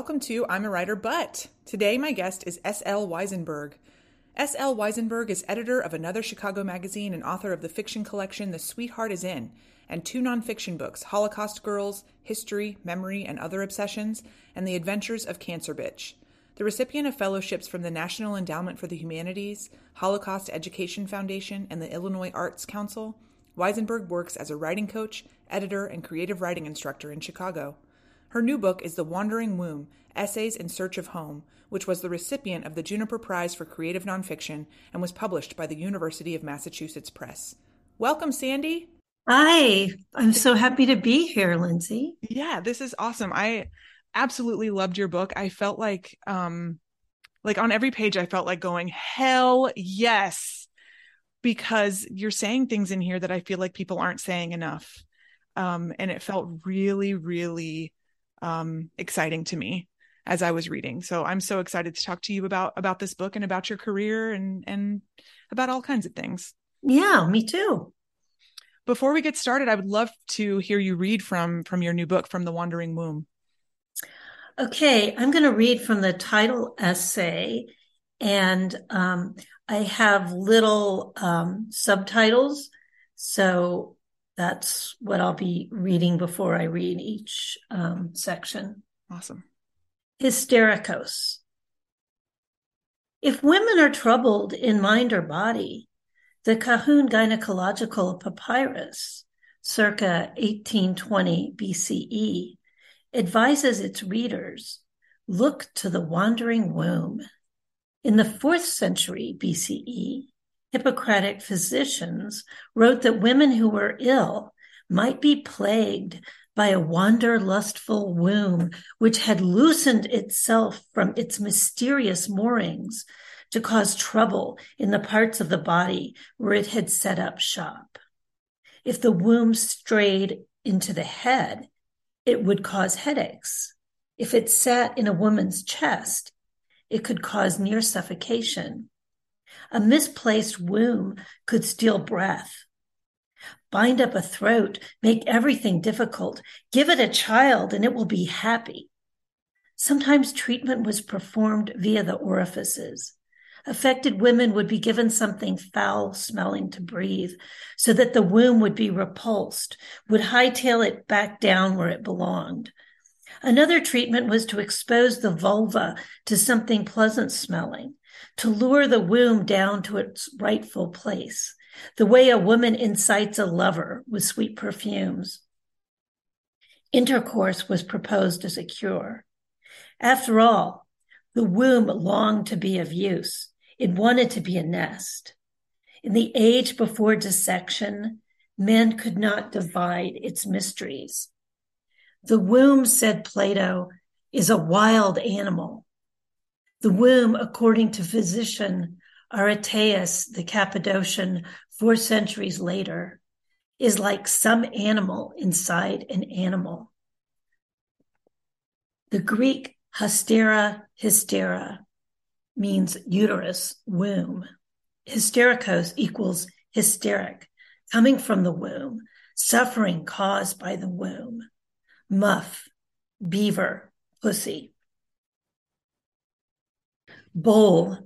Welcome to I'm a Writer But. Today, my guest is S.L. Wisenberg. S.L. Wisenberg is editor of another Chicago magazine and author of the fiction collection The Sweetheart Is In, and two nonfiction books Holocaust Girls, History, Memory, and Other Obsessions, and The Adventures of Cancer Bitch. The recipient of fellowships from the National Endowment for the Humanities, Holocaust Education Foundation, and the Illinois Arts Council, Wisenberg works as a writing coach, editor, and creative writing instructor in Chicago. Her new book is The Wandering Womb Essays in Search of Home, which was the recipient of the Juniper Prize for Creative Nonfiction and was published by the University of Massachusetts Press. Welcome, Sandy. Hi, I'm so happy to be here, Lindsay. Yeah, this is awesome. I absolutely loved your book. I felt like um like on every page I felt like going, "Hell yes." Because you're saying things in here that I feel like people aren't saying enough. Um and it felt really really um, exciting to me as I was reading. So I'm so excited to talk to you about about this book and about your career and and about all kinds of things. Yeah, me too. Before we get started, I would love to hear you read from from your new book, From the Wandering Womb. Okay, I'm going to read from the title essay, and um, I have little um, subtitles, so that's what I'll be reading before I read each um, section. Awesome. Hystericos. If women are troubled in mind or body, the Kahun Gynecological Papyrus, circa 1820 BCE, advises its readers look to the wandering womb. In the fourth century BCE, Hippocratic physicians wrote that women who were ill might be plagued by a wanderlustful womb which had loosened itself from its mysterious moorings to cause trouble in the parts of the body where it had set up shop. If the womb strayed into the head, it would cause headaches. If it sat in a woman's chest, it could cause near suffocation. A misplaced womb could steal breath. Bind up a throat, make everything difficult. Give it a child and it will be happy. Sometimes treatment was performed via the orifices. Affected women would be given something foul smelling to breathe so that the womb would be repulsed, would hightail it back down where it belonged. Another treatment was to expose the vulva to something pleasant smelling to lure the womb down to its rightful place, the way a woman incites a lover with sweet perfumes. Intercourse was proposed as a cure. After all, the womb longed to be of use. It wanted to be a nest. In the age before dissection, men could not divide its mysteries. The womb, said Plato, is a wild animal the womb, according to physician Aretaeus the Cappadocian, four centuries later, is like some animal inside an animal. The Greek hystera hystera means uterus, womb. Hystericos equals hysteric, coming from the womb, suffering caused by the womb. Muff, beaver, pussy. Bowl.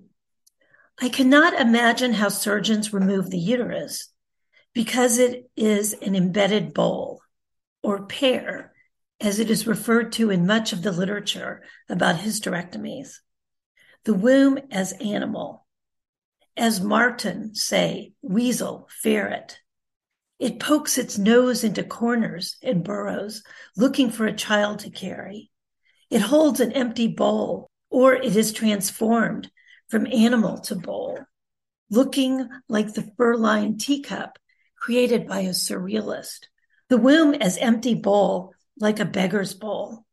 I cannot imagine how surgeons remove the uterus because it is an embedded bowl or pear, as it is referred to in much of the literature about hysterectomies. The womb as animal. As marten say, weasel, ferret. It pokes its nose into corners and burrows, looking for a child to carry. It holds an empty bowl or it is transformed from animal to bowl, looking like the fur-lined teacup created by a surrealist. The womb as empty bowl, like a beggar's bowl.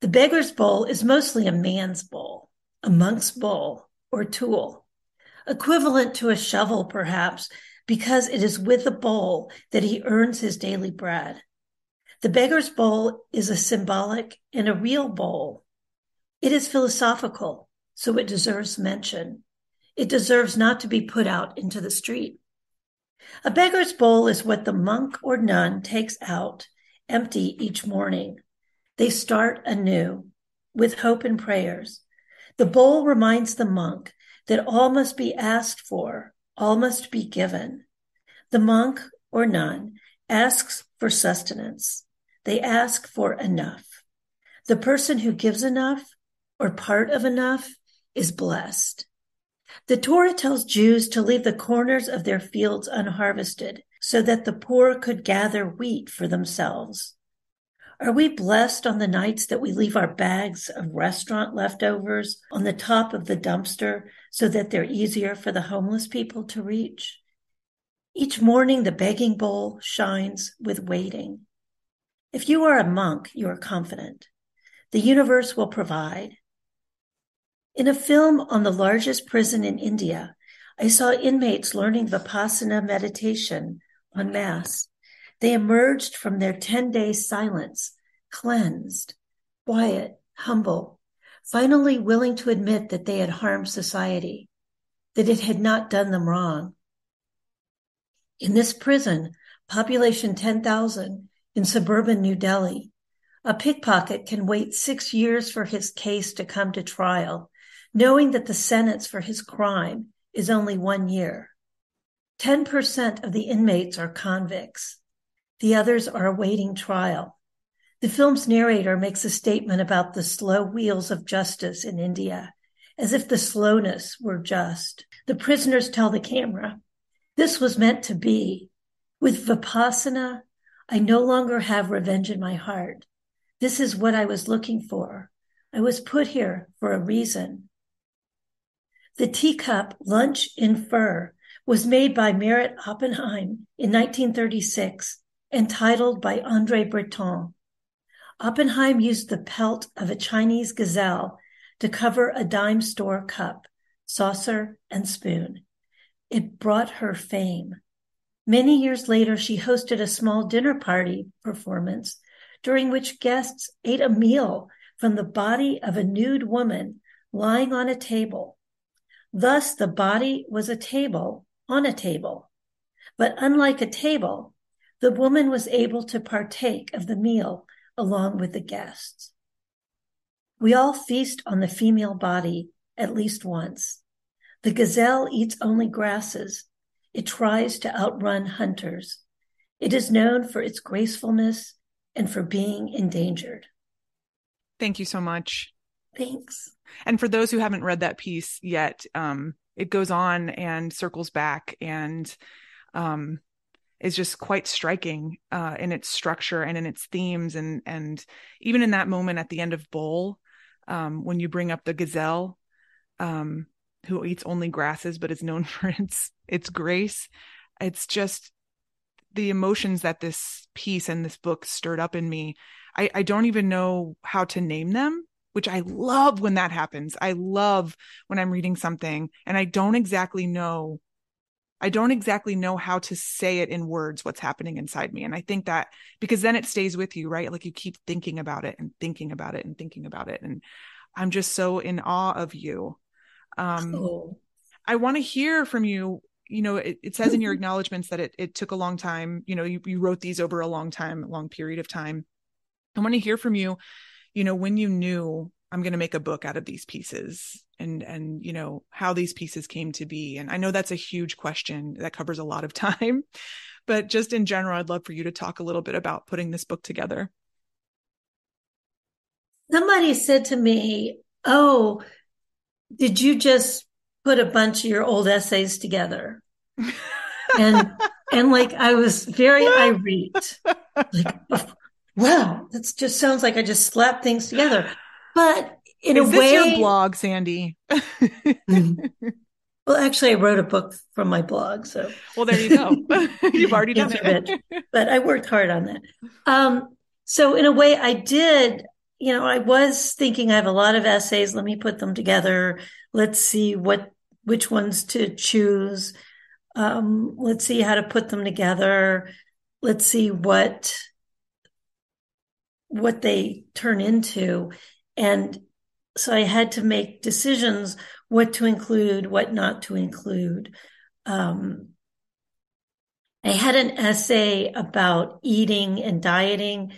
The beggar's bowl is mostly a man's bowl, a monk's bowl, or tool, equivalent to a shovel, perhaps, because it is with the bowl that he earns his daily bread. The beggar's bowl is a symbolic and a real bowl it is philosophical, so it deserves mention. It deserves not to be put out into the street. A beggar's bowl is what the monk or nun takes out empty each morning. They start anew, with hope and prayers. The bowl reminds the monk that all must be asked for, all must be given. The monk or nun asks for sustenance. They ask for enough. The person who gives enough or part of enough is blessed. The Torah tells Jews to leave the corners of their fields unharvested so that the poor could gather wheat for themselves. Are we blessed on the nights that we leave our bags of restaurant leftovers on the top of the dumpster so that they're easier for the homeless people to reach? Each morning, the begging bowl shines with waiting. If you are a monk, you are confident. The universe will provide. In a film on the largest prison in India, I saw inmates learning Vipassana meditation en masse. They emerged from their 10 day silence, cleansed, quiet, humble, finally willing to admit that they had harmed society, that it had not done them wrong. In this prison, population 10,000 in suburban New Delhi, a pickpocket can wait six years for his case to come to trial, knowing that the sentence for his crime is only one year. 10% of the inmates are convicts. The others are awaiting trial. The film's narrator makes a statement about the slow wheels of justice in India, as if the slowness were just. The prisoners tell the camera, this was meant to be. With Vipassana, I no longer have revenge in my heart. This is what I was looking for. I was put here for a reason. The teacup lunch in fur was made by Meret Oppenheim in 1936 and titled by Andre Breton. Oppenheim used the pelt of a Chinese gazelle to cover a dime store cup, saucer, and spoon. It brought her fame. Many years later, she hosted a small dinner party performance during which guests ate a meal from the body of a nude woman lying on a table. Thus, the body was a table on a table. But unlike a table, the woman was able to partake of the meal along with the guests. We all feast on the female body at least once. The gazelle eats only grasses. It tries to outrun hunters. It is known for its gracefulness and for being endangered. Thank you so much. Thanks. And for those who haven't read that piece yet, um, it goes on and circles back and um, is just quite striking uh, in its structure and in its themes and and even in that moment at the end of Bowl, um, when you bring up the gazelle, um, who eats only grasses but is known for its its grace, it's just the emotions that this piece and this book stirred up in me. I, I don't even know how to name them which I love when that happens. I love when I'm reading something and I don't exactly know I don't exactly know how to say it in words what's happening inside me. And I think that because then it stays with you, right? Like you keep thinking about it and thinking about it and thinking about it. And I'm just so in awe of you. Um, oh. I want to hear from you. You know, it, it says in your acknowledgments that it, it took a long time. You know, you, you wrote these over a long time, long period of time. I want to hear from you you know, when you knew I'm going to make a book out of these pieces and, and, you know, how these pieces came to be. And I know that's a huge question that covers a lot of time, but just in general, I'd love for you to talk a little bit about putting this book together. Somebody said to me, Oh, did you just put a bunch of your old essays together? and, and like, I was very irate. Like, wow, that just sounds like I just slapped things together. But in Is a way, your blog, Sandy. well, actually, I wrote a book from my blog, so well, there you go. You've already done it. but I worked hard on that. Um, so in a way, I did. You know, I was thinking I have a lot of essays. Let me put them together. Let's see what which ones to choose. Um, let's see how to put them together. Let's see what what they turn into. And so I had to make decisions what to include, what not to include. Um, I had an essay about eating and dieting.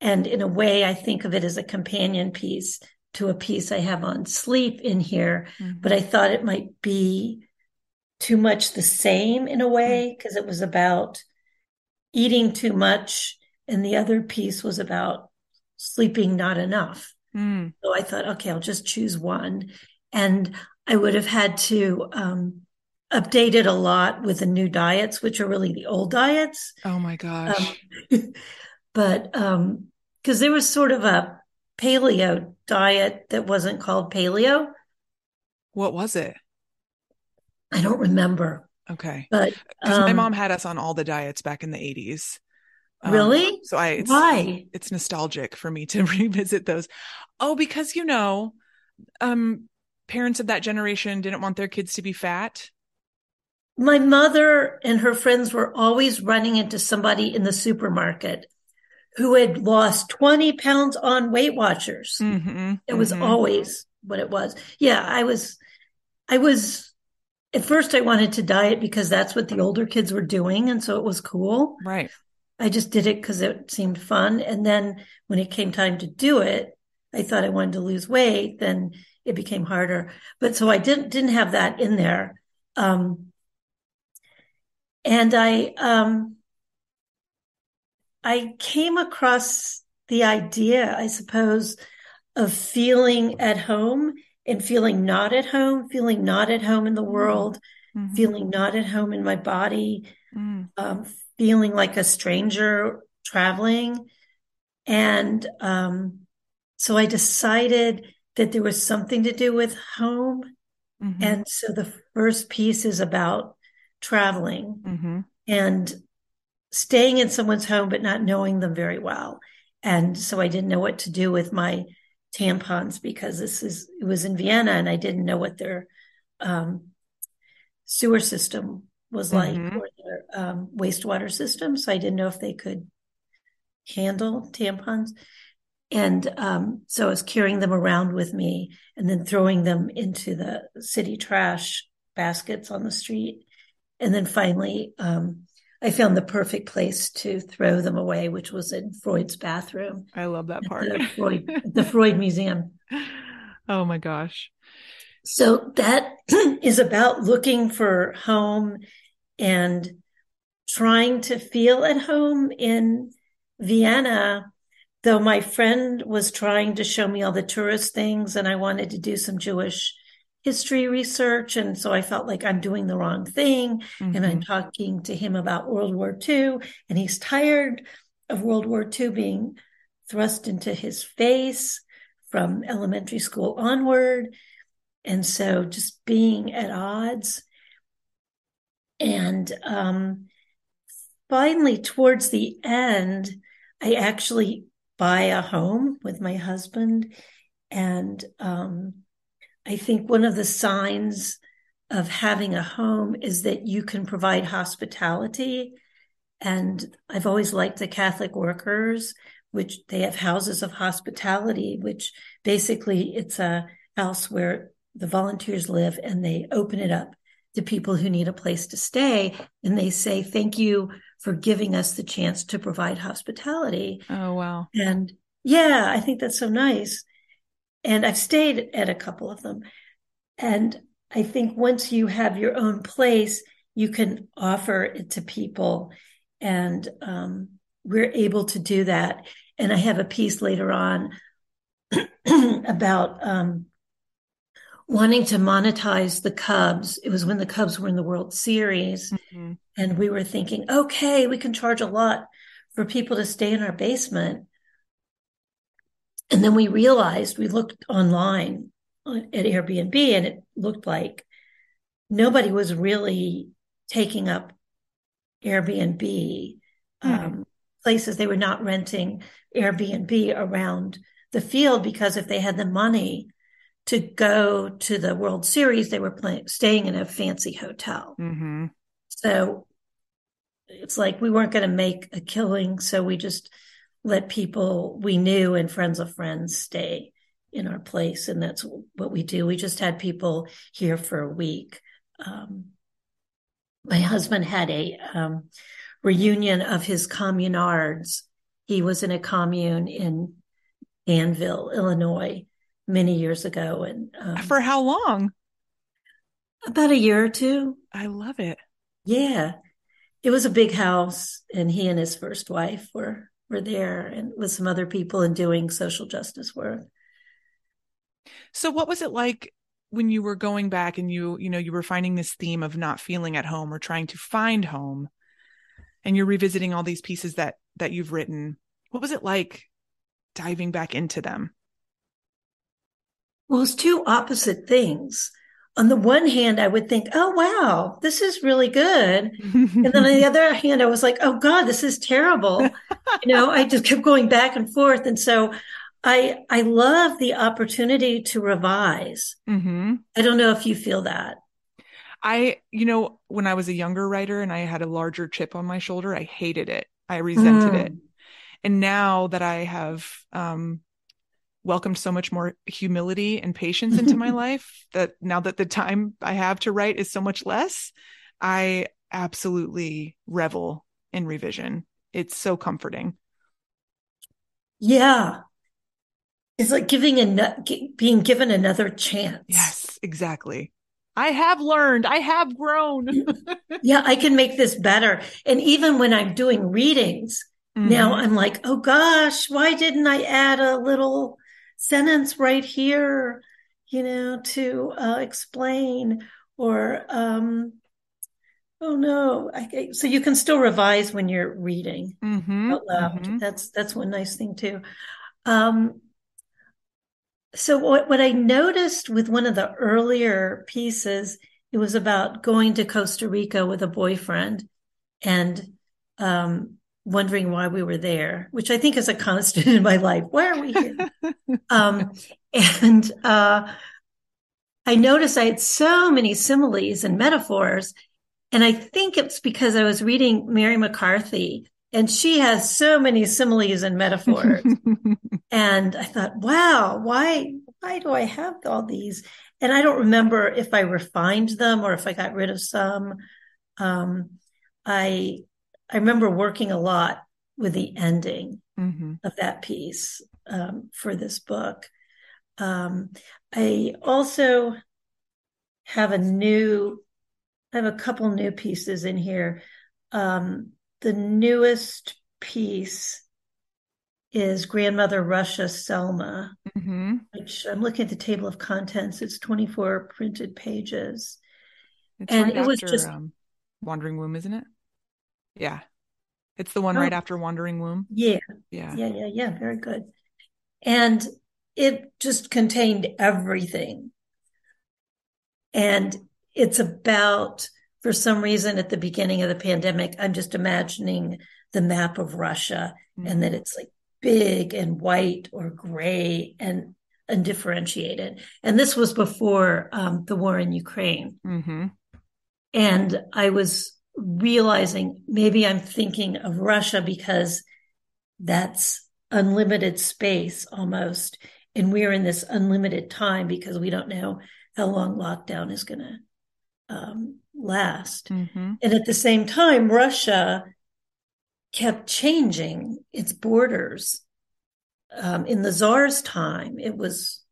And in a way, I think of it as a companion piece to a piece I have on sleep in here, mm-hmm. but I thought it might be too much the same in a way because mm-hmm. it was about eating too much and the other piece was about sleeping not enough. Mm. So I thought, okay, I'll just choose one. And I would have had to um, update it a lot with the new diets, which are really the old diets. Oh my gosh. Um, but because um, there was sort of a paleo diet that wasn't called paleo. What was it? I don't remember. Okay. But um, my mom had us on all the diets back in the 80s. Um, really? So I it's, why? It's nostalgic for me to revisit those. Oh, because you know, um, parents of that generation didn't want their kids to be fat. My mother and her friends were always running into somebody in the supermarket who had lost 20 pounds on Weight Watchers. Mm-hmm, it was mm-hmm. always what it was. Yeah, I was, I was, at first I wanted to diet because that's what the older kids were doing. And so it was cool. Right. I just did it because it seemed fun. And then when it came time to do it, I thought I wanted to lose weight. Then it became harder. But so I didn't didn't have that in there. Um, and I um, I came across the idea, I suppose, of feeling at home and feeling not at home, feeling not at home in the mm-hmm. world, mm-hmm. feeling not at home in my body, mm. um, feeling like a stranger traveling. And um, so I decided that there was something to do with home. Mm-hmm. And so the first piece is about traveling mm-hmm. and staying in someone's home, but not knowing them very well. And so I didn't know what to do with my tampons because this is, it was in Vienna and I didn't know what their um, sewer system was like mm-hmm. or their um, wastewater system. So I didn't know if they could handle tampons. And um, so I was carrying them around with me and then throwing them into the city trash baskets on the street. And then finally, um, I found the perfect place to throw them away, which was in Freud's bathroom. I love that part. The Freud, the Freud Museum. Oh my gosh. So that is about looking for home and trying to feel at home in Vienna. Though my friend was trying to show me all the tourist things, and I wanted to do some Jewish history research. And so I felt like I'm doing the wrong thing. Mm-hmm. And I'm mm-hmm. talking to him about World War II, and he's tired of World War II being thrust into his face from elementary school onward. And so just being at odds and um, finally, towards the end, I actually buy a home with my husband. And um, I think one of the signs of having a home is that you can provide hospitality. And I've always liked the Catholic workers, which they have houses of hospitality, which basically it's a house where the volunteers live and they open it up to people who need a place to stay and they say thank you for giving us the chance to provide hospitality. Oh wow. And yeah i think that's so nice. And i've stayed at a couple of them. And i think once you have your own place you can offer it to people. And um, we're able to do that. And i have a piece later on about um, wanting to monetize the Cubs. It was when the Cubs were in the World Series. Mm-hmm. And we were thinking, okay, we can charge a lot for people to stay in our basement. And then we realized we looked online at Airbnb and it looked like nobody was really taking up Airbnb mm-hmm. um, places. They were not renting Airbnb around the field because if they had the money, to go to the World Series, they were playing, staying in a fancy hotel. Mm-hmm. So it's like we weren't going to make a killing. So we just let people we knew and friends of friends stay in our place. And that's what we do. We just had people here for a week. Um, my husband had a um, reunion of his communards. He was in a commune in Danville, Illinois many years ago. And um, for how long? About a year or two. I love it. Yeah. It was a big house and he and his first wife were were there and with some other people and doing social justice work. So what was it like when you were going back and you you know you were finding this theme of not feeling at home or trying to find home and you're revisiting all these pieces that that you've written what was it like diving back into them well it's two opposite things on the one hand i would think oh wow this is really good and then on the other hand i was like oh god this is terrible you know i just kept going back and forth and so I I love the opportunity to revise. Mm-hmm. I don't know if you feel that. I, you know, when I was a younger writer and I had a larger chip on my shoulder, I hated it. I resented mm. it. And now that I have um, welcomed so much more humility and patience into my life, that now that the time I have to write is so much less, I absolutely revel in revision. It's so comforting. Yeah, it's like giving a being given another chance. Yes, exactly. I have learned. I have grown. yeah, I can make this better. And even when I'm doing readings, mm-hmm. now I'm like, oh gosh, why didn't I add a little sentence right here, you know, to uh, explain or, um, oh no. I, so you can still revise when you're reading mm-hmm. out loud. Mm-hmm. That's, that's one nice thing too. Um, so what, what I noticed with one of the earlier pieces, it was about going to Costa Rica with a boyfriend and um, wondering why we were there, which I think is a constant in my life. Why are we here? um, and uh, I noticed I had so many similes and metaphors. And I think it's because I was reading Mary McCarthy and she has so many similes and metaphors. and I thought, wow, why, why do I have all these? And I don't remember if I refined them or if I got rid of some. Um, I, I remember working a lot with the ending mm-hmm. of that piece um, for this book. Um, I also have a new, I have a couple new pieces in here. Um, the newest piece is Grandmother Russia Selma, mm-hmm. which I'm looking at the table of contents. It's 24 printed pages. It's and right it after, was just um, Wandering Womb, isn't it? Yeah. It's the one oh, right after Wandering Womb. Yeah. Yeah. Yeah. Yeah. Yeah. Very good. And it just contained everything. And it's about for some reason at the beginning of the pandemic, I'm just imagining the map of Russia mm-hmm. and that it's like big and white or gray and undifferentiated. And this was before um, the war in Ukraine. Mm-hmm. And I was realizing maybe I'm thinking of Russia because that's unlimited space almost. And we're in this unlimited time because we don't know how long lockdown is going to um, last. Mm-hmm. And at the same time, Russia kept changing its borders. Um, in the Tsar's time, it was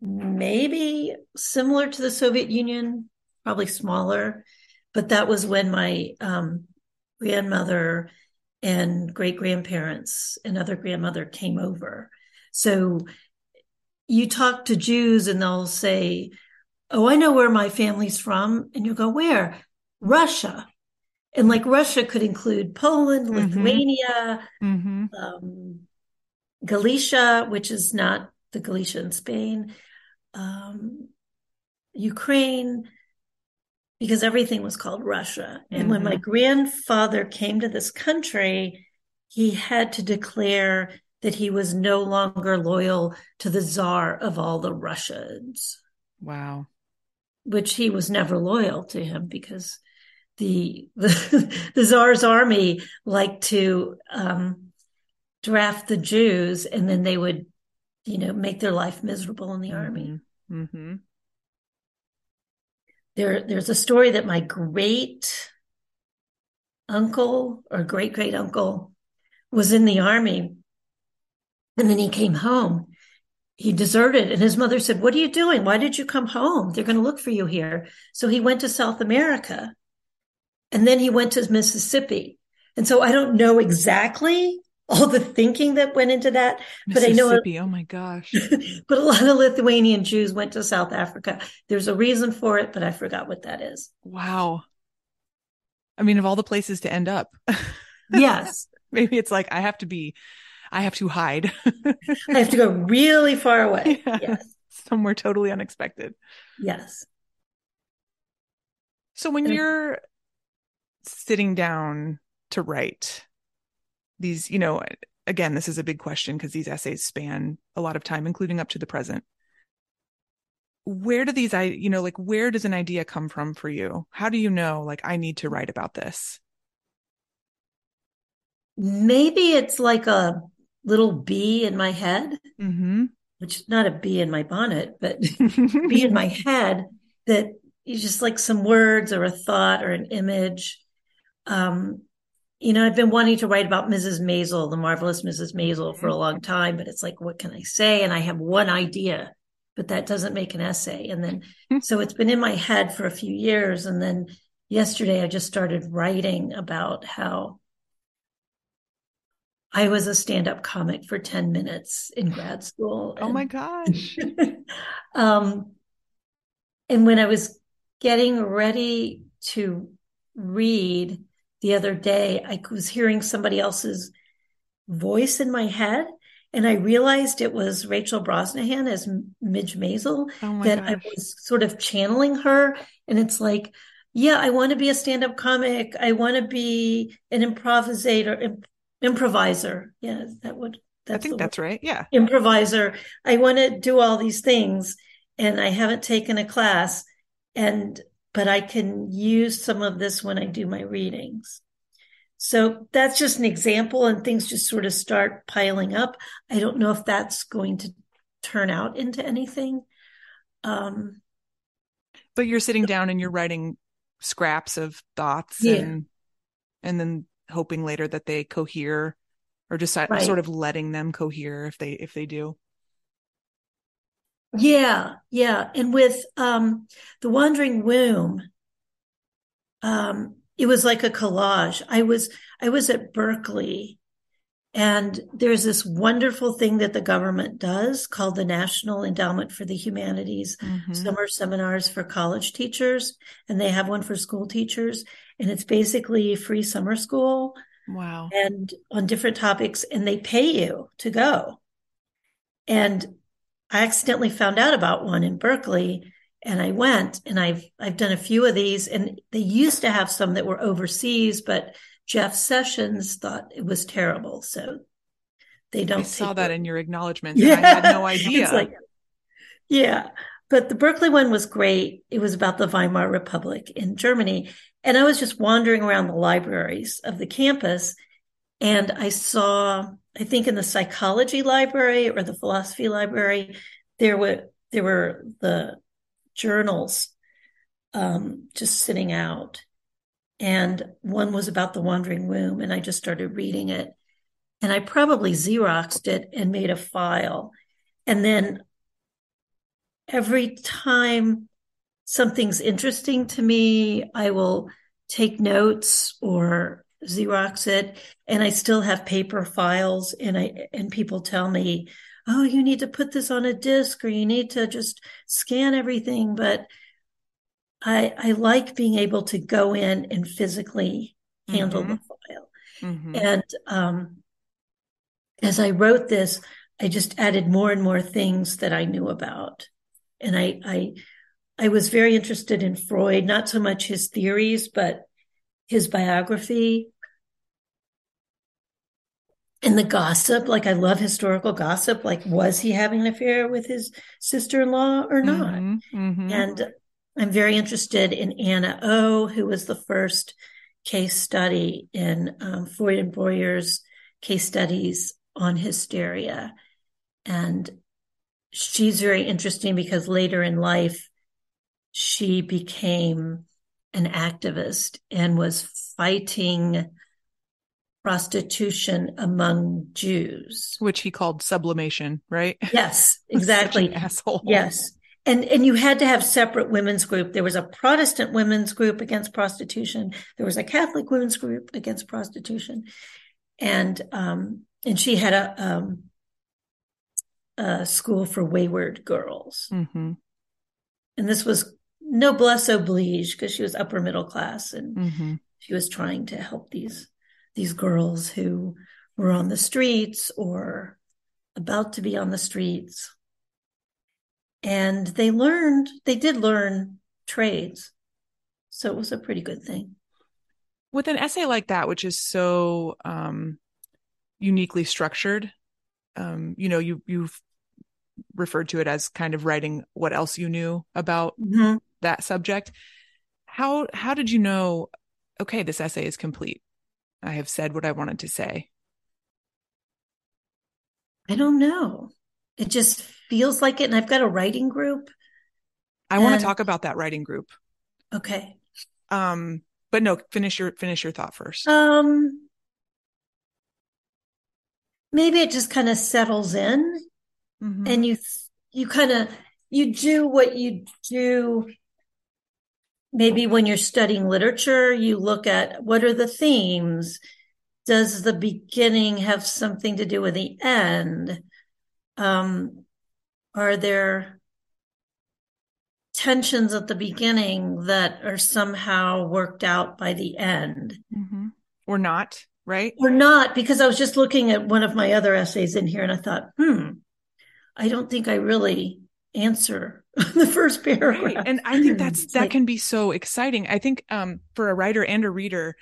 maybe similar to the Soviet Union, probably smaller, but that was when my um, grandmother and great grandparents and other grandmother came over. So you talk to Jews and they'll say, oh, I know where my family's from. And you go, where? Russia. And like Russia could include Poland, mm-hmm. Lithuania, mm-hmm. Um, Galicia, which is not the Galicia in Spain, um, Ukraine, because everything was called Russia. And mm-hmm. when my mm-hmm. grandfather came to this country, he had to declare that he was no longer loyal to the czar of all the Russians. Wow which he was never loyal to him because the the, the czar's army liked to um, draft the Jews, and then they would, you know, make their life miserable in the mm-hmm. army. Mm-hmm. There, there's a story that my great uncle or great great uncle was in the army, and then he came home, he deserted and his mother said, What are you doing? Why did you come home? They're going to look for you here. So he went to South America and then he went to Mississippi. And so I don't know exactly all the thinking that went into that, but I know. Oh my gosh. but a lot of Lithuanian Jews went to South Africa. There's a reason for it, but I forgot what that is. Wow. I mean, of all the places to end up. yes. Maybe it's like, I have to be I have to hide. I have to go really far away. Yeah. Yes. Somewhere totally unexpected. Yes. So when and, you're sitting down to write these, you know, again, this is a big question because these essays span a lot of time, including up to the present. Where do these, I, you know, like where does an idea come from for you? How do you know, like, I need to write about this? Maybe it's like a little bee in my head, mm-hmm. which is not a bee in my bonnet, but bee in my head that is just like some words or a thought or an image. Um, you know, I've been wanting to write about Mrs. Maisel, the marvelous Mrs. Maisel, for a long time, but it's like, what can I say? And I have one idea, but that doesn't make an essay. And then, so it's been in my head for a few years. And then yesterday, I just started writing about how I was a stand up comic for 10 minutes in grad school. And, oh my gosh. um, and when I was getting ready to read the other day, I was hearing somebody else's voice in my head. And I realized it was Rachel Brosnahan as Midge Maisel, oh that gosh. I was sort of channeling her. And it's like, yeah, I want to be a stand up comic. I want to be an improvisator, improviser. Yeah, that would. That's I think that's right. Yeah. Improviser. I want to do all these things and I haven't taken a class and but I can use some of this when I do my readings. So that's just an example and things just sort of start piling up. I don't know if that's going to turn out into anything. Um but you're sitting down and you're writing scraps of thoughts yeah. and and then hoping later that they cohere or just right. sort of letting them cohere if they if they do yeah yeah and with um the wandering womb um it was like a collage i was i was at berkeley and there's this wonderful thing that the government does called the National Endowment for the Humanities mm-hmm. summer seminars for college teachers. And they have one for school teachers. And it's basically free summer school. Wow. And on different topics. And they pay you to go. And I accidentally found out about one in Berkeley and I went and I've I've done a few of these and they used to have some that were overseas, but Jeff Sessions thought it was terrible. So they don't. I saw that it. in your acknowledgments. Yeah. I had no idea. Like, yeah. But the Berkeley one was great. It was about the Weimar Republic in Germany. And I was just wandering around the libraries of the campus and I saw, I think in the psychology library or the philosophy library, there were, there were the journals um, just sitting out. And one was about the wandering womb and i just started reading it. And i probably xeroxed it and made a file. And then every time something's interesting to me i will take notes or xerox it and i still have paper files and i and people tell me oh you need to put this on a disk or you need to just scan everything but I, I like being able to go in and physically handle mm-hmm. the file. Mm-hmm. And um, as I wrote this, I just added more and more things that I knew about. And I, I, I was very interested in Freud, not so much his theories, but his biography and the gossip. Like I love historical gossip. Like, was he having an affair with his sister-in-law or not? Mm-hmm. Mm-hmm. And I'm very interested in Anna O, who was the first case study in um, Freud and Breuer's case studies on hysteria. And she's very interesting because later in life, she became an activist and was fighting prostitution among Jews, which he called sublimation, right? Yes, exactly. asshole. Yes. And and you had to have separate women's group. There was a Protestant women's group against prostitution. There was a Catholic women's group against prostitution, and um, and she had a um, a school for wayward girls. Mm-hmm. And this was noblesse oblige because she was upper middle class and mm-hmm. she was trying to help these these girls who were on the streets or about to be on the streets. And they learned, they did learn trades. So it was a pretty good thing. With an essay like that, which is so um, uniquely structured, um, you know, you you've referred to it as kind of writing what else you knew about mm-hmm. That subject. How how did you know? Okay, this essay is complete. I have said what I wanted to say. I don't know. It just feels like it, and I've got a writing group. I and... want to talk about that writing group. Okay. Um, but no, finish your finish your thought first. Um, maybe it just kind of settles in mm-hmm. and you you kind of you do what you do maybe when you're studying literature you look at what are the themes? Does the beginning have something to do with the end? Um, are there tensions at the beginning that are somehow worked out by the end? Mm-hmm. or not right? Or not because i was just looking at one of my other essays in here and i thought hmm I don't think I really answer the first paragraph. Right. And I think that's that like, can be so exciting. I think um, for a writer and a reader,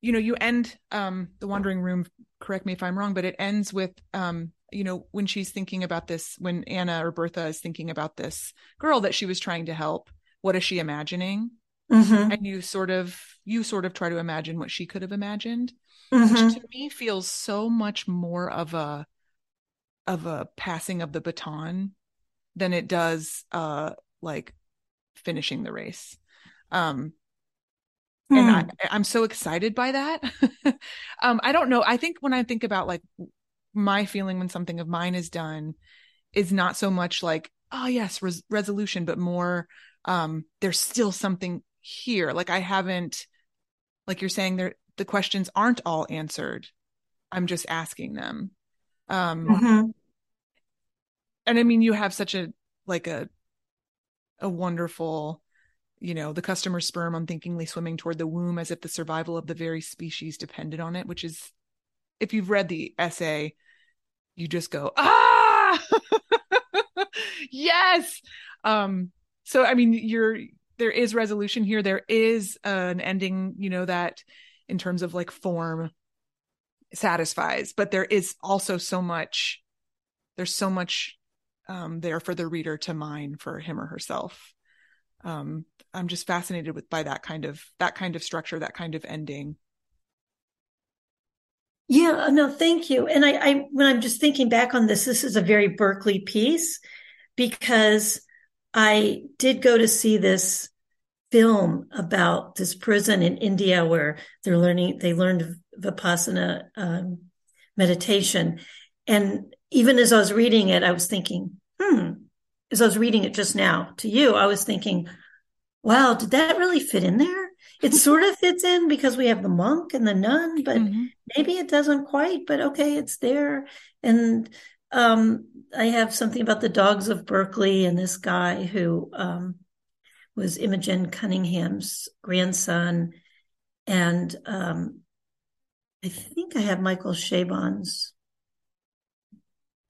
you know, you end um, the Wandering Womb. Correct me if I'm wrong, but it ends with um, you know when she's thinking about this, when Anna or Bertha is thinking about this girl that she was trying to help. What is she imagining? Mm-hmm. And you sort of you sort of try to imagine what she could have imagined, mm-hmm. which to me feels so much more of a of a passing of the baton than it does uh like finishing the race. Um hmm. and I, i'm so excited by that. Um i don't know. I think when i think about like my feeling when something of mine is done is not so much like oh yes res- resolution but more um there's still something here. Like i haven't like you're saying there the questions aren't all answered. I'm just asking them. Um mm-hmm. And i mean you have such a like a a wonderful you know the customer sperm unthinkingly swimming toward the womb as if the survival of the very species depended on it which is if you've read the essay you just go ah! Yes! Um so i mean you're there is resolution here. There is uh, an ending you know that in terms of like form satisfies but there is also so much there's so much um, there for the reader to mine for him or herself. Um, i'm just fascinated with by that kind of that kind of structure that kind of ending. Yeah no thank you. And I, I when i'm just thinking back on this this is a very berkeley piece because i did go to see this film about this prison in India where they're learning, they learned Vipassana um, meditation. And even as I was reading it, I was thinking, hmm, as I was reading it just now to you, I was thinking, wow, did that really fit in there? It sort of fits in because we have the monk and the nun, but mm-hmm. maybe it doesn't quite, but okay, it's there. And um, I have something about the dogs of Berkeley and this guy who um, was Imogen Cunningham's grandson. And um, I think I have Michael Chabon's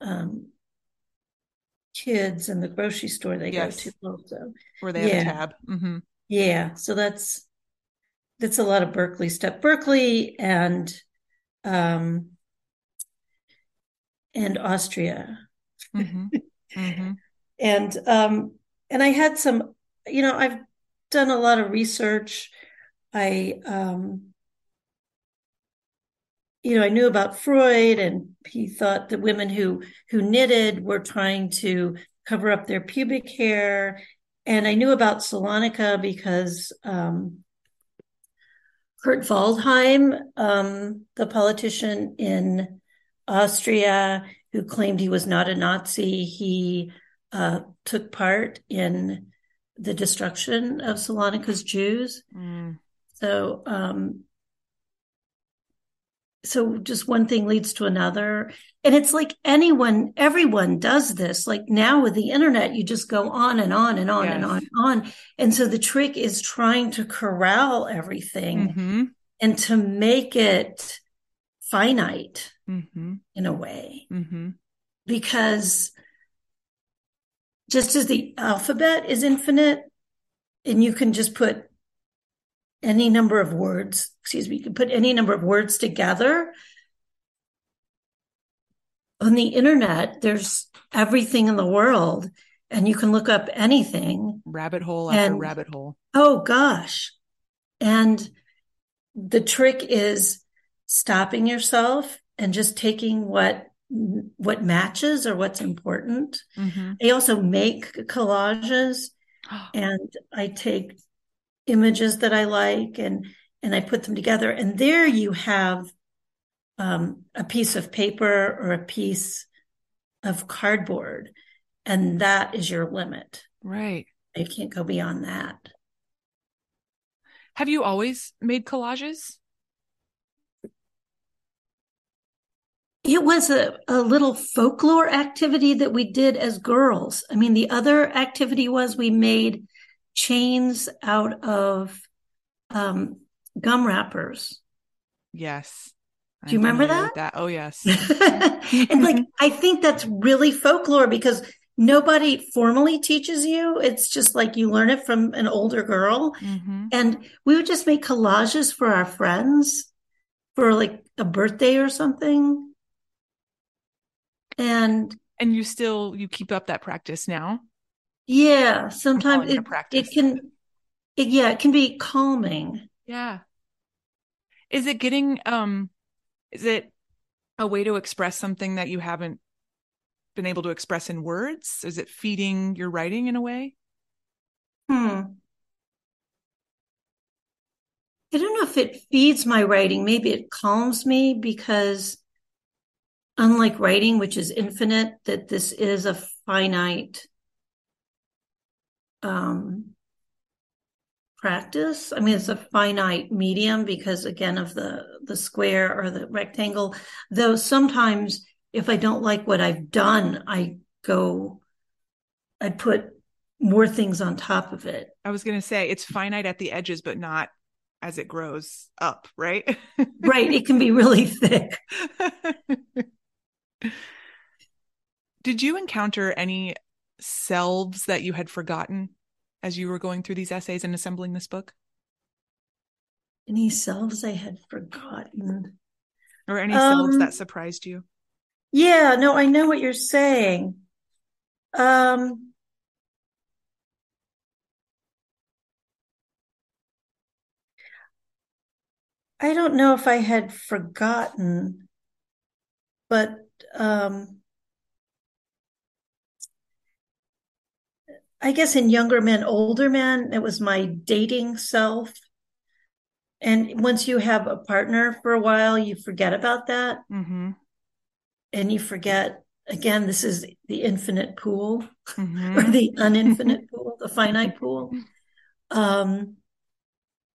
um, kids in the grocery store they yes. go to also. Where they have a tab. Mm-hmm. Yeah. So that's that's a lot of Berkeley stuff. Berkeley and um and Austria. Mm-hmm. Mm-hmm. and um and I had some you know, I've done a lot of research. I, um, you know, I knew about Freud, and he thought that women who who knitted were trying to cover up their pubic hair. And I knew about Salonika because um, Kurt Waldheim, um, the politician in Austria who claimed he was not a Nazi, he uh, took part in the destruction of Salonika's Jews. Mm. So, um, so just one thing leads to another. And it's like anyone, everyone does this. Like now with the internet, you just go on and on and on Yes. and on and on. And so the trick is trying to corral everything hmm and to make it finite hmm in a way. hmm Because just as the alphabet is infinite, and you can just put any number of words, excuse me, you can put any number of words together. On the internet, there's everything in the world, and you can look up anything. Rabbit hole after And- rabbit hole. Oh gosh. And the trick is stopping yourself and just taking what what matches or what's important. hmm I also make collages and I take images that I like and and I put them together. And there you have um, a piece of paper or a piece of cardboard, and that is your limit. Right. You can't go beyond that. Have you always made collages? It was a, a little folklore activity that we did as girls. I mean, the other activity was we made chains out of um, gum wrappers. Yes. Do you remember familiar with that? Oh, yes. and like, I think that's really folklore because nobody formally teaches you. It's just like you learn it from an older girl. hmm And we would just make collages for our friends for like a birthday or something. And And you still you keep up that practice now? Yeah, sometimes it it, practice. it can, it, yeah, it can be calming. Yeah. Is it getting um is it a way to express something that you haven't been able to express in words? Is it feeding your writing in a way? Hmm. I don't know if it feeds my writing. Maybe it calms me because unlike writing, which is infinite, that this is a finite um practice. I mean, it's a finite medium because again of the the square or the rectangle. Though sometimes if I don't like what I've done, I go I put more things on top of it. I was going to say it's finite at the edges but not as it grows up, right? Right. It can be really thick. Did you encounter any selves that you had forgotten as you were going through these essays and assembling this book? Any selves I had forgotten. Or any selves Um, that surprised you? Yeah, no, I know what you're saying. Um, I don't know if I had forgotten, but um, I guess in younger men, older men, it was my dating self. And once you have a partner for a while, you forget about that Mm-hmm. and you forget, again, this is the infinite pool. or Mm-hmm. the uninfinite pool, the finite pool, um,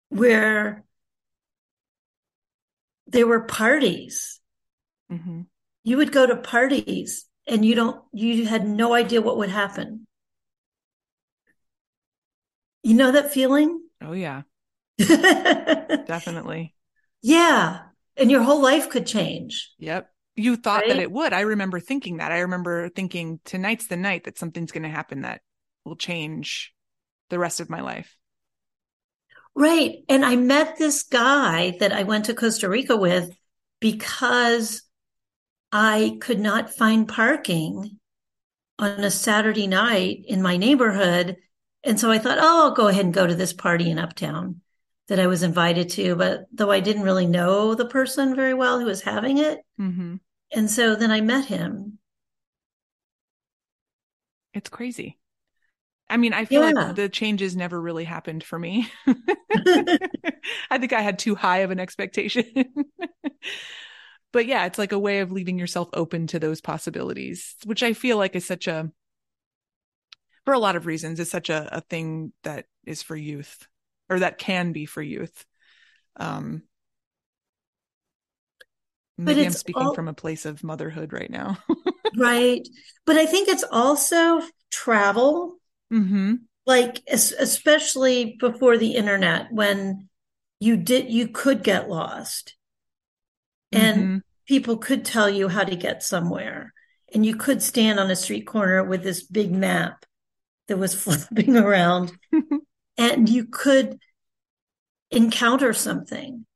where there were parties. Mm-hmm. You would go to parties and you don't, you had no idea what would happen. You know that feeling? Oh yeah, Definitely. yeah. And your whole life could change. Yep. You thought that it would. I remember thinking that. I remember thinking tonight's the night that something's going to happen that will change the rest of my life. Right. And I met this guy that I went to Costa Rica with because I could not find parking on a Saturday night in my neighborhood. And so I thought, oh, I'll go ahead and go to this party in Uptown that I was invited to. But though I didn't really know the person very well who was having it. Mm-hmm. And so then I met him. It's crazy. I mean, I feel Yeah. like the changes never really happened for me. I think I had too high of an expectation. but yeah, it's like a way of leaving yourself open to those possibilities, which I feel like is such a, for a lot of reasons, is such a, a thing that is for youth or that can be for youth. Um, maybe I'm speaking all- from a place of motherhood right now. right. But I think it's also travel, hmm like especially before the internet when you did you could get lost and Mhm. people could tell you how to get somewhere and you could stand on a street corner with this big map that was flipping around and you could encounter something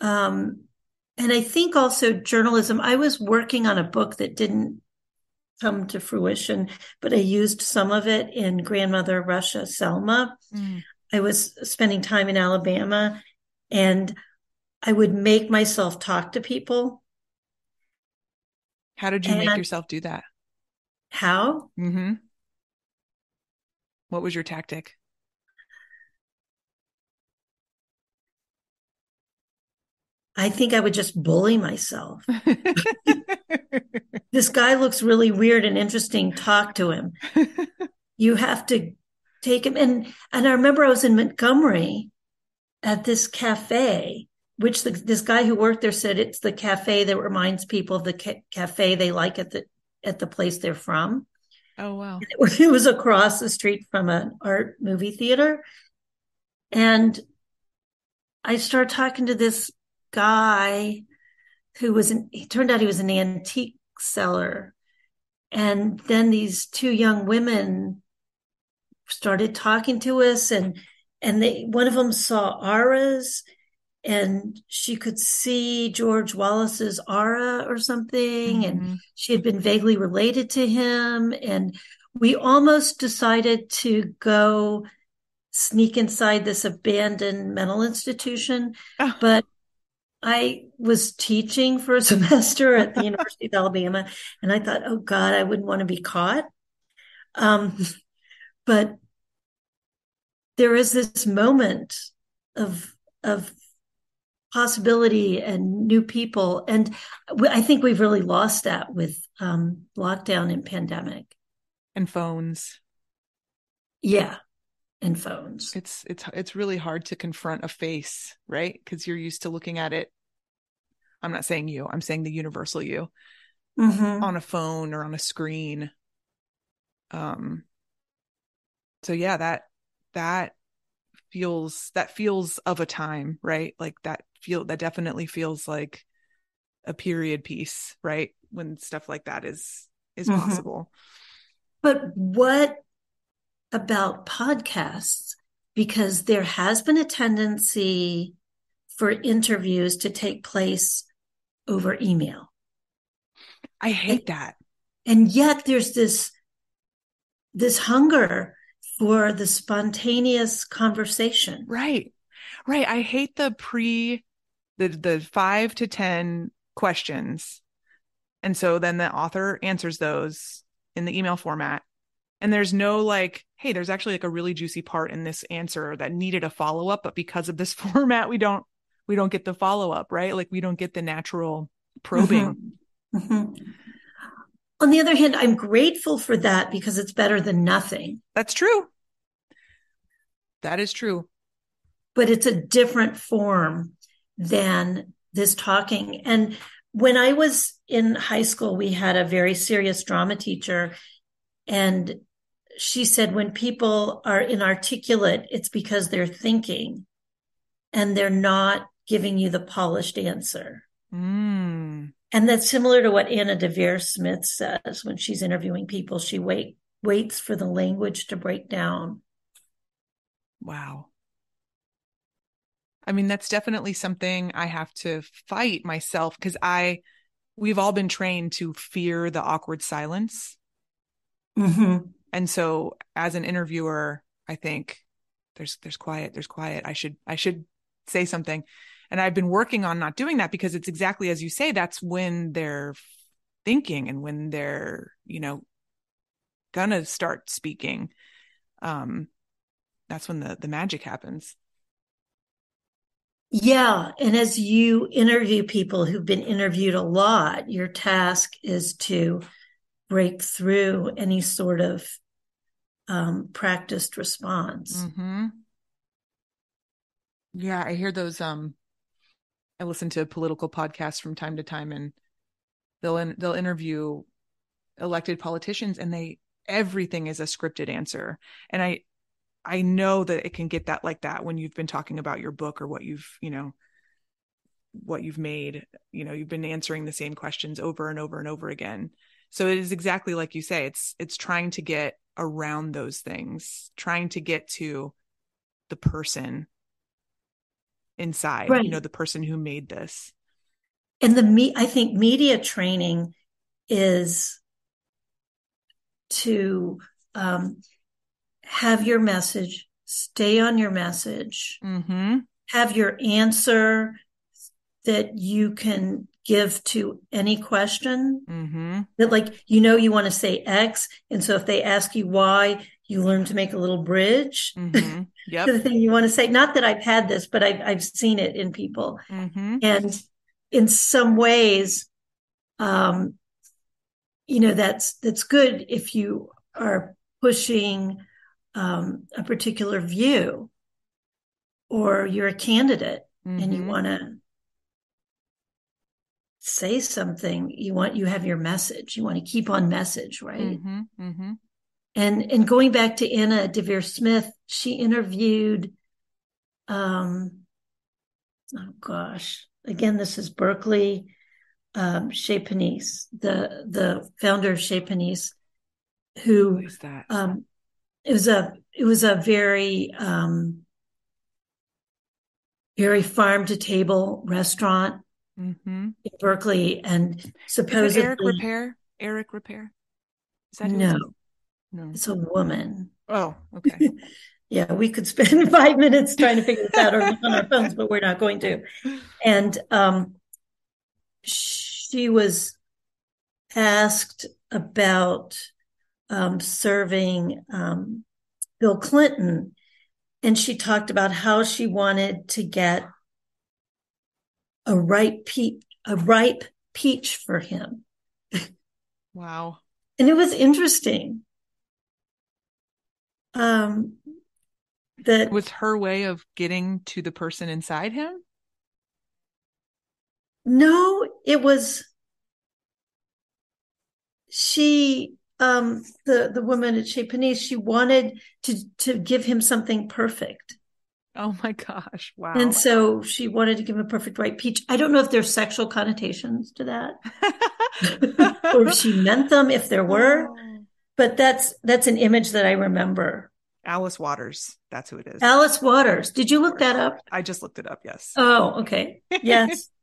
um and i think also journalism i was working on a book that didn't come to fruition but i used some of it in grandmother russia selma Mm. I was spending time in Alabama and I would make myself talk to people. How did you make yourself do that? How? hmm What was your tactic? I think I would just bully myself. This guy looks really weird and interesting. Talk to him. You have to take him. And, and I remember I was in Montgomery at this cafe, which the, this guy who worked there said it's the cafe that reminds people of the ca- cafe they like at the, at the place they're from. Oh wow. it was across the street from an art movie theater. And I started talking to this guy who was an, he turned out he was an antique seller. And then these two young women started talking to us and, and they, one of them saw auras and she could see George Wallace's aura or something. And Mhm. she had been vaguely related to him and we almost decided to go sneak inside this abandoned mental institution Oh. but i was teaching for a semester at the university of alabama and i thought oh god i wouldn't want to be caught um, but there is this moment of of possibility and new people and i think we've really lost that with um, lockdown and pandemic and phones. yeah and phones It's it's it's really hard to confront a face, right? Because you're used to looking at it. I'm not saying you. I'm saying the universal you Mhm. on a phone or on a screen. Um. So yeah, that that feels that feels of a time, right? Like that feel that definitely feels like a period piece, right? When stuff like that is is Mhm. possible. But what about podcasts? Because there has been a tendency for interviews to take place over email. I hate that. And yet there's this this hunger for the spontaneous conversation. Right. Right. I hate the pre the the 5 to 10 questions. And so then the author answers those in the email format. And there's no like, hey, there's actually like a really juicy part in this answer that needed a follow-up, but because of this format, we don't we don't get the follow-up, right? Like we don't get the natural probing. Mhm. On the other hand, I'm grateful for that because it's better than nothing. That's true. That is true. but it's a different form than this talking. And when I was in high school, we had a very serious drama teacher, and she said when people are inarticulate, it's because they're thinking and they're not giving you the polished answer. Mm. And that's similar to what Anna Deavere Smith says when she's interviewing people. She wait waits for the language to break down. Wow. I mean, that's definitely something I have to fight myself because I, we've all been trained to fear the awkward silence. Mm-hmm. And so as an interviewer, I think there's, there's quiet, there's quiet. I should, I should say something. And I've been working on not doing that because it's exactly as you say, that's when they're thinking and when they're, you know, gonna start speaking um that's when the the magic happens yeah and as you interview people who've been interviewed a lot your task is to break through any sort of um, practiced response mm-hmm. yeah i hear those um i listen to political podcasts from time to time and they'll in, they'll interview elected politicians and they everything is a scripted answer and i i know that it can get that like that when you've been talking about your book or what you've you know what you've made you know you've been answering the same questions over and over and over again so it is exactly like you say it's it's trying to get around those things trying to get to the person inside right. you know the person who made this and the me i think media training is to um, have your message, stay on your message, mm-hmm. have your answer that you can give to any question. Mm-hmm. That, like, you know, you want to say X. And so if they ask you why, you learn to make a little bridge mm-hmm. yep. to the thing you want to say. Not that I've had this, but I've, I've seen it in people. Mm-hmm. And in some ways, um, you know that's that's good if you are pushing um, a particular view or you're a candidate mm-hmm. and you mm-hmm. want to say something you want you have your message you want to keep on message right mm-hmm. Mm-hmm. and and going back to anna deavere smith she interviewed um oh gosh again this is berkeley um, Chez Panisse, the the founder of Chez Panisse, who, who is that? Um, it was a it was a very um, very farm to table restaurant mm-hmm. in Berkeley, and supposedly Eric Ripert. Eric Ripert. Is that no, no, it's a woman. Oh, okay. yeah, we could spend five minutes trying to figure this out on our phones, but we're not going to. And um, she was asked about um, serving um, Bill Clinton, and she talked about how she wanted to get a ripe peach, a ripe peach for him. Wow! and it was interesting. Um, that was her way of getting to the person inside him. No, it was she um the the woman at Chez Panisse, she wanted to to give him something perfect. Oh my gosh. Wow. And so she wanted to give him a perfect white peach. I don't know if there's sexual connotations to that. or if she meant them if there were. Oh. But that's that's an image that I remember. Alice Waters. That's who it is. Alice Waters. Did you look that up? I just looked it up, yes. Oh, okay. Yes.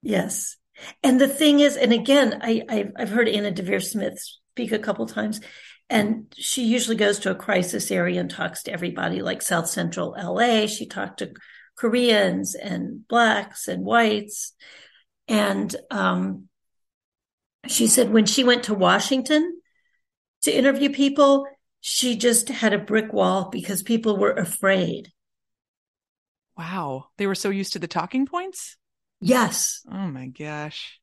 Yes. And the thing is, and again, I, I've, I've heard Anna Deavere Smith speak a couple times, and she usually goes to a crisis area and talks to everybody, like South Central LA. She talked to Koreans and blacks and whites. And um, she said when she went to Washington to interview people, she just had a brick wall because people were afraid. Wow. They were so used to the talking points? Yes. Oh my gosh.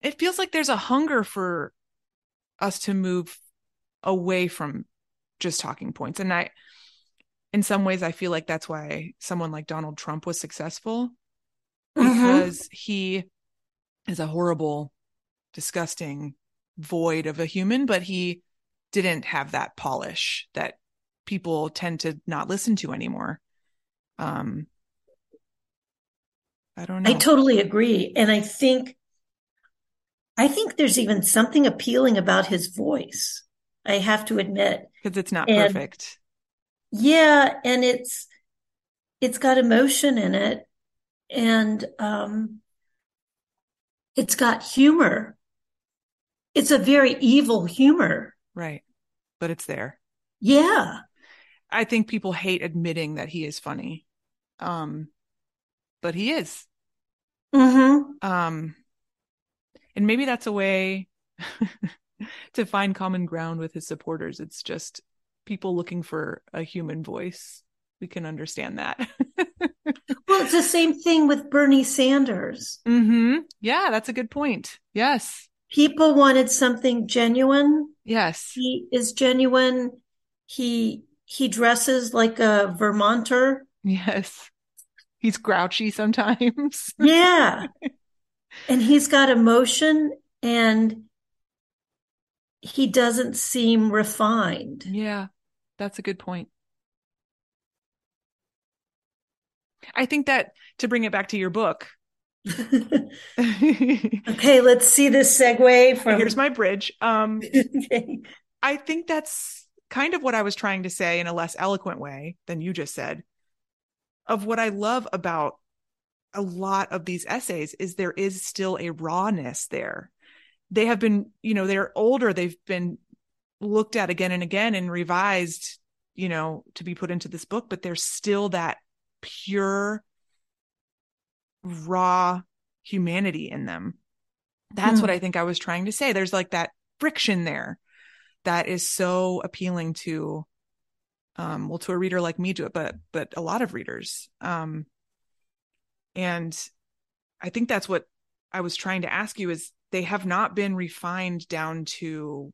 It feels like there's a hunger for us to move away from just talking points. And I, in some ways, I feel like that's why someone like Donald Trump was successful mm-hmm. because mm-hmm. he is a horrible, disgusting void of a human, but he didn't have that polish that people tend to not listen to anymore. Um, I don't know. I totally agree. And I think I think there's even something appealing about his voice. I have to admit. Because it's not and, perfect. Yeah, and it's it's got emotion in it and um it's got humor. It's a very evil humor. Right. But it's there. Yeah. I think people hate admitting that he is funny. Um but he is. Mm-hmm. Um, and maybe that's a way to find common ground with his supporters. It's just people looking for a human voice. We can understand that. well, it's the same thing with Bernie Sanders. Mm-hmm. Yeah, that's a good point. Yes. People wanted something genuine. Yes. He is genuine. He he dresses like a Vermonter. Yes. He's grouchy sometimes. yeah. And he's got emotion and he doesn't seem refined. Yeah. That's a good point. I think that to bring it back to your book. okay, let's see this segue from Here's my bridge. Um okay. I think that's kind of what I was trying to say in a less eloquent way than you just said. Of what I love about a lot of these essays is there is still a rawness there. They have been, you know, they're older, they've been looked at again and again and revised, you know, to be put into this book, but there's still that pure, raw humanity in them. That's hmm. what I think I was trying to say. There's like that friction there that is so appealing to um well to a reader like me do it but but a lot of readers. Um and i think that's what i was trying to ask you is they have not been refined down to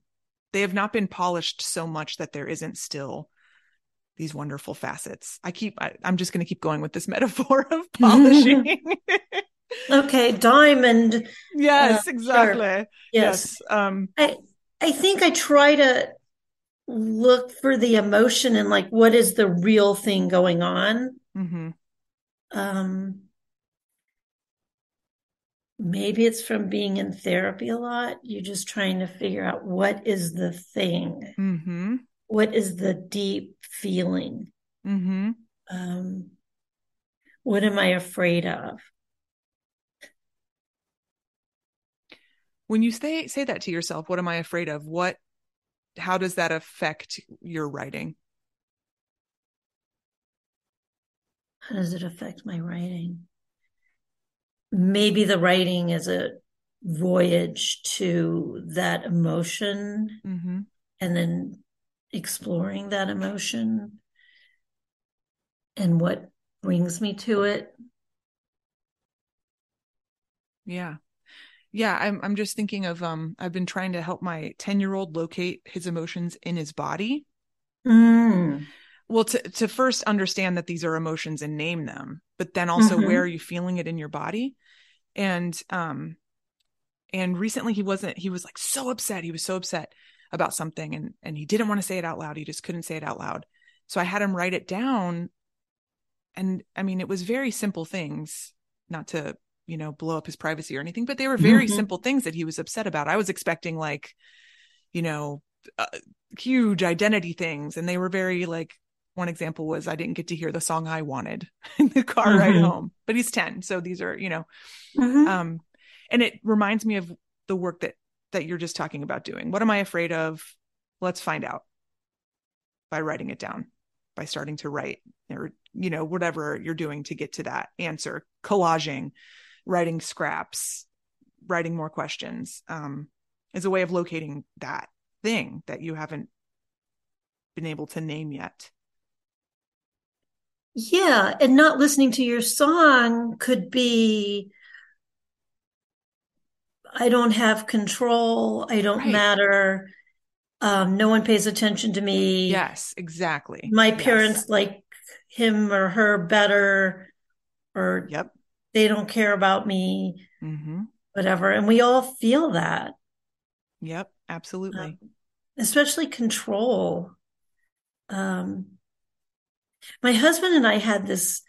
they have not been polished so much that there isn't still these wonderful facets. I keep I, am just going to keep going with this metaphor of polishing. Okay diamond. Yes uh, exactly. Sure. yes. yes um I, I think I try to look for the emotion and like what is the real thing going on. Mm-hmm. Um, maybe it's from being in therapy a lot. You're just trying to figure out what is the thing, mm-hmm. what is the deep feeling. Mm-hmm. Um, what am I afraid of? when you say say that to yourself what am i afraid of what how does that affect your writing? How does it affect my writing? Maybe the writing is a voyage to that emotion mm-hmm. and then exploring that emotion and what brings me to it. Yeah yeah i'm i'm just thinking of um i've been trying to help my 10 year old locate his emotions in his body mm. well to to first understand that these are emotions and name them but then also mm-hmm. where are you feeling it in your body and um and recently he wasn't he was like so upset he was so upset about something and and he didn't want to say it out loud he just couldn't say it out loud so i had him write it down and i mean it was very simple things not to you know, blow up his privacy or anything, but they were very mm-hmm. simple things that he was upset about. I was expecting like, you know, uh, huge identity things. And they were very like, one example was I didn't get to hear the song I wanted in the car mm-hmm. ride home, but he's 10. So these are, you know, mm-hmm. um, and it reminds me of the work that, that you're just talking about doing. What am I afraid of? Let's find out by writing it down, by starting to write or, you know, whatever you're doing to get to that answer, collaging, writing scraps, writing more questions um, is a way of locating that thing that you haven't been able to name yet. Yeah, and not listening to your song could be I don't have control, I don't right. matter. Um, no one pays attention to me. Yes, exactly. My parents yes. like him or her better or yep they don't care about me, mm-hmm. whatever. And we all feel that. Yep, absolutely. Um, especially control. Um, my husband and I had this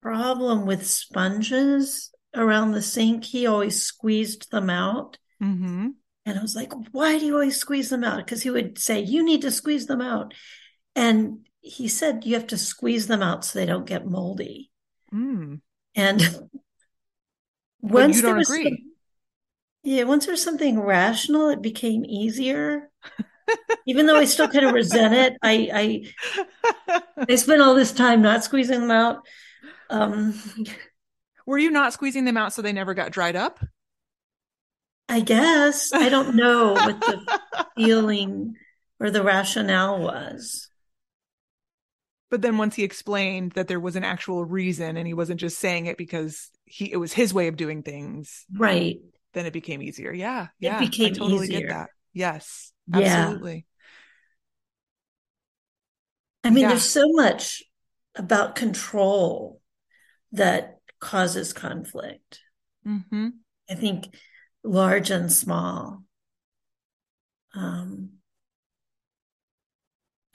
problem with sponges around the sink. He always squeezed them out. Mm-hmm. And I was like, why do you always squeeze them out? Because he would say, you need to squeeze them out. And he said, you have to squeeze them out so they don't get moldy. Mm. And once you don't agree. Some, yeah, once there was something rational, it became easier. Even though I still kind of resent it, I I I spent all this time not squeezing them out. Um, Were you not squeezing them out so they never got dried up? I guess. I don't know what the feeling or the rationale was. But then once he explained that there was an actual reason and he wasn't just saying it because he it was his way of doing things. Right. Then it became easier. Yeah. Yeah. It became I totally easier. get that. Yes. Yeah. Absolutely. I mean, Yeah. there's so much about control that causes conflict. Mm-hmm. I think large and small. Um,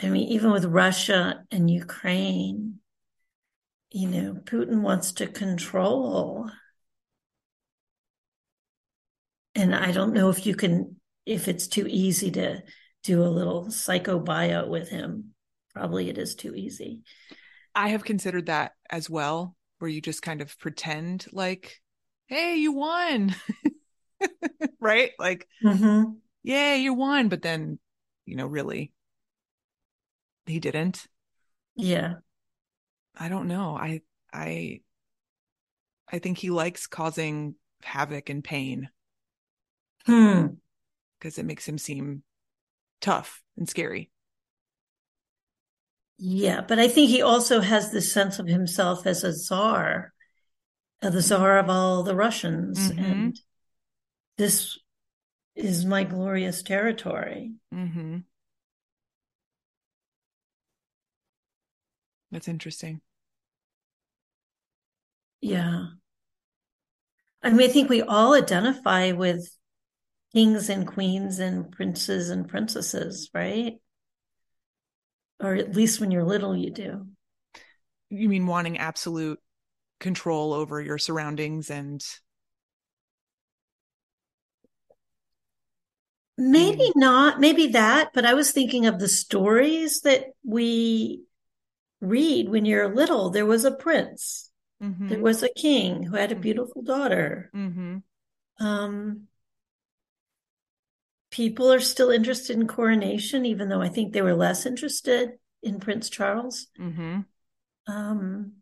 I mean, even with Russia and Ukraine, you know, Putin wants to control. And I don't know if you can, if it's too easy to do a little psychobio with him. Probably it is too easy. I have considered that as well, where you just kind of pretend like, hey, you won. right? Like, Mm-hmm. yay, you won. But then, you know, really, he didn't. Yeah. I don't know. I, I, I think he likes causing havoc and pain Hmm. because it makes him seem tough and scary. Yeah, but I think he also has this sense of himself as a czar, uh, the czar of all the Russians, Mhm. and this is my glorious territory. Mm-hmm. That's interesting. Yeah. I mean, I think we all identify with kings and queens and princes and princesses, right? Or at least when you're little, you do. You mean wanting absolute control over your surroundings and Maybe mm. not, maybe that, but I was thinking of the stories that we read when you're little. There was a prince, Mhm. there was a king who had a Mhm. beautiful daughter. Mm-hmm. Um, people are still interested in coronation, even though I think they were less interested in Prince Charles. Mm-hmm. Um,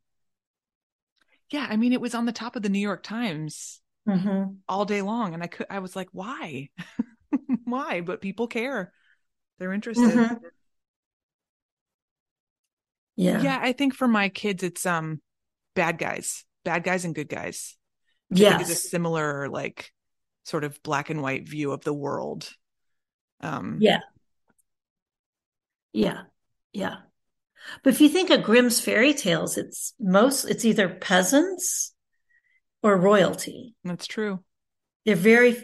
Yeah, I mean, it was on the top of the New York Times mhm. all day long, and I could, I was like, why, why? But people care; they're interested. Yeah. Yeah, I think for my kids, it's um, bad guys, bad guys, and good guys. which I think is a similar, like, sort of black and white view of the world. Um, Yeah. Yeah. Yeah. But if you think of Grimm's fairy tales, it's most, it's either peasants or royalty. that's true. There are very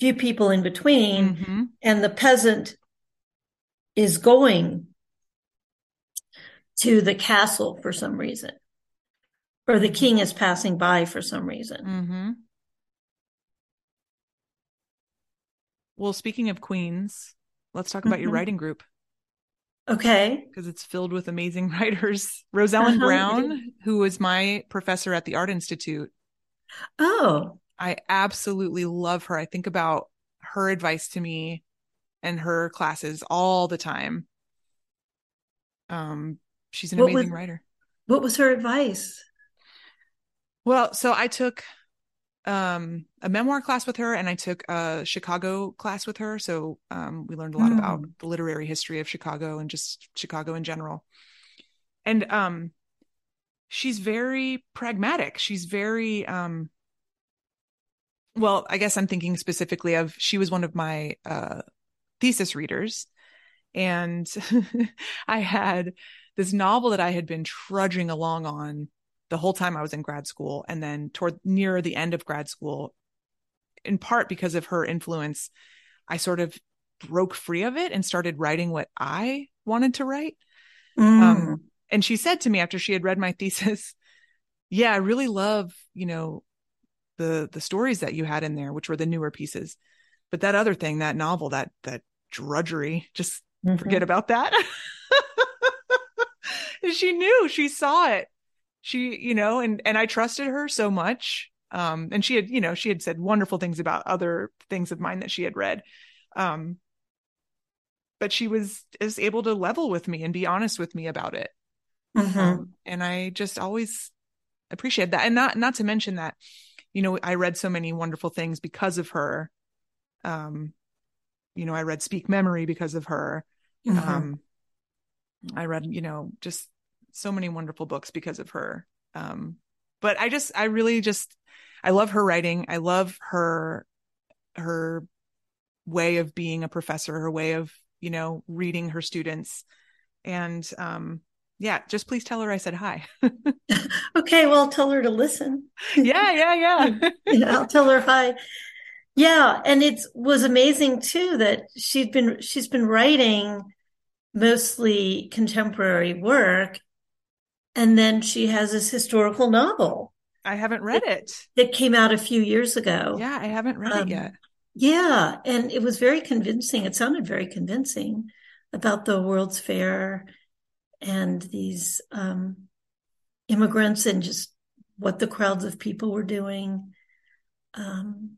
few people in between, hmm and the peasant is going to the castle for some reason, or the king is passing by for some reason. hmm Well, speaking of queens, let's talk about your Mhm. writing group Okay. because it's filled with amazing writers. Rosellen Uh-huh. Brown, who was my professor at the Art Institute, Oh, I absolutely love her. I think about her advice to me and her classes all the time. Um, she's an What amazing was- writer. what was her advice? Well, so I took um a memoir class with her and I took a Chicago class with her. So um we learned a lot about Mm. the literary history of Chicago and just Chicago in general. And um she's very pragmatic. She's very um well, I guess I'm thinking specifically of she was one of my uh thesis readers and I had this novel that I had been trudging along on the whole time I was in grad school. And then toward near the end of grad school, in part because of her influence, I sort of broke free of it and started writing what I wanted to write. Mm. Um, and she said to me after she had read my thesis, yeah, I really love, you know, the the stories that you had in there, which were the newer pieces. But that other thing, that novel, that that drudgery, just Mhm. forget about that. She knew, she saw it. She, you know, and and I trusted her so much. Um, and she had, you know, she had said wonderful things about other things of mine that she had read. Um, but she was is able to level with me and be honest with me about it. Mhm. Um, and I just always appreciate that. And not not to mention that, you know, I read so many wonderful things because of her. Um, you know, I read Speak Memory because of her. Mhm. Um, I read, you know, just so many wonderful books because of her. Um, but I just, I really just, I love her writing. I love her, her way of being a professor, her way of, you know, reading her students. And, um, yeah, just please tell her I said hi. okay, well, I'll tell her to listen. yeah, yeah, yeah. Yeah, I'll tell her hi. Yeah, and it was amazing too that she'd been she's been writing mostly contemporary work, and then she has this historical novel I haven't read it. that came out a few years ago. Yeah, I haven't read Um, it yet. Yeah, and it was very convincing. It sounded very convincing about the World's Fair and these um, immigrants and just what the crowds of people were doing. Um,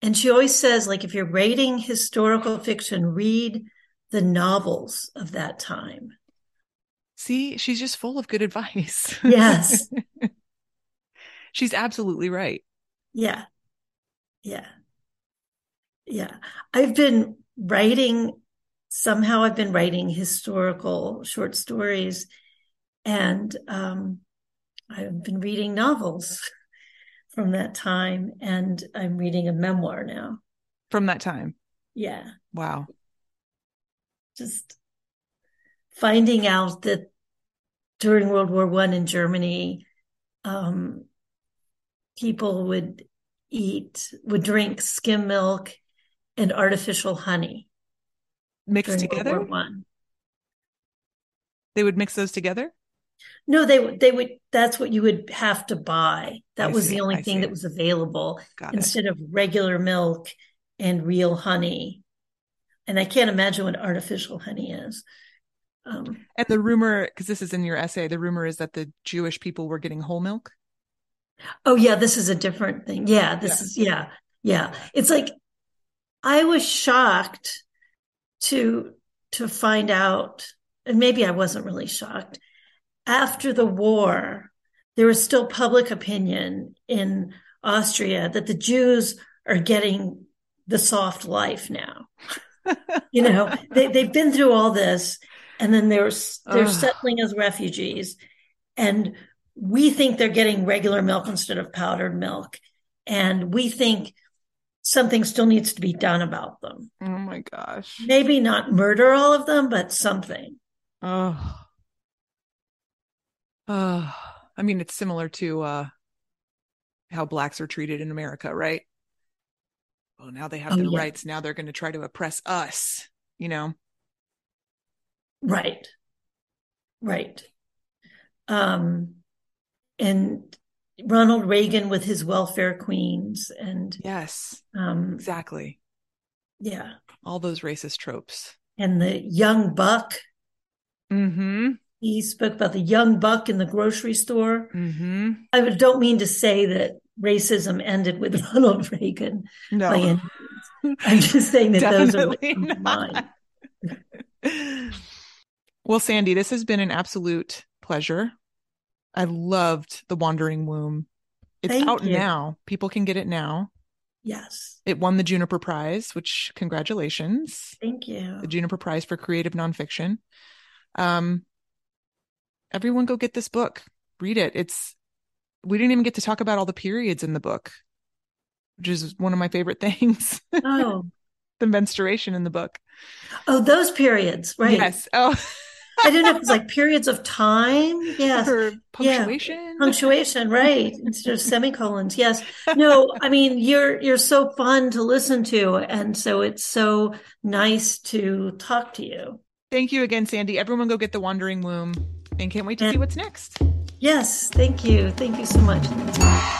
and she always says, like, if you're rating historical fiction, read the novels of that time. See, she's just full of good advice. Yes. she's absolutely right. Yeah. Yeah. Yeah. I've been writing, somehow I've been writing historical short stories and um, I've been reading novels from that time and I'm reading a memoir now. From that time. Yeah. Wow. Just finding out that during World War One in Germany, um, people would eat, would drink skim milk and artificial honey Mixed during World together? War One. They would mix those together? No, they would. They would. That's what you would have to buy. That I was see, the only I thing see. that was available Got it. instead of regular milk and real honey. And I can't imagine what artificial honey is. Um, And the rumor, because this is in your essay, the rumor is that the Jewish people were getting whole milk. Oh yeah, this is a different thing. Yeah, this Yeah. is yeah, yeah. It's like I was shocked to to find out, and maybe I wasn't really shocked. After the war, there was still public opinion in Austria that the Jews are getting the soft life now. You know, they they've been through all this, and then they're they're Ugh. settling as refugees, and we think they're getting regular milk instead of powdered milk, and we think something still needs to be done about them. oh my gosh. Maybe not murder all of them, but something. Oh. Oh. I mean, it's similar to uh how blacks are treated in America, right? Well, now they have Oh, their yeah. rights. Now they're going to try to oppress us, you know? Right. Right. Um, and Ronald Reagan with his welfare queens and Yes, um, exactly. yeah, All those racist tropes. and the young buck. Mm-hmm. He spoke about the young buck in the grocery store. Mm-hmm. I don't mean to say that racism ended with Ronald Reagan. No. by any means. I'm just saying that those are what Definitely come to mind. not. well, Sandy, this has been an absolute pleasure. I loved The Wandering Womb. It's Thank out you. now. People can get it now. Yes. It won the Juniper Prize, which congratulations. Thank you. The Juniper Prize for Creative Nonfiction. Um, everyone go get this book. Read it. It's we didn't even get to talk about all the periods in the book, which is one of my favorite things. Oh, the menstruation in the book. oh, those periods, right? Yes. Oh, I don't know if it's like periods of time. Yes. Yeah. punctuation. Punctuation, right? Instead of semicolons. Yes. No, I mean, you're, you're so fun to listen to. And so it's so nice to talk to you. Thank you again, Sandy. Everyone go get the Wandering Womb and can't wait to And- see what's next. Yes. Thank you. Thank you so much.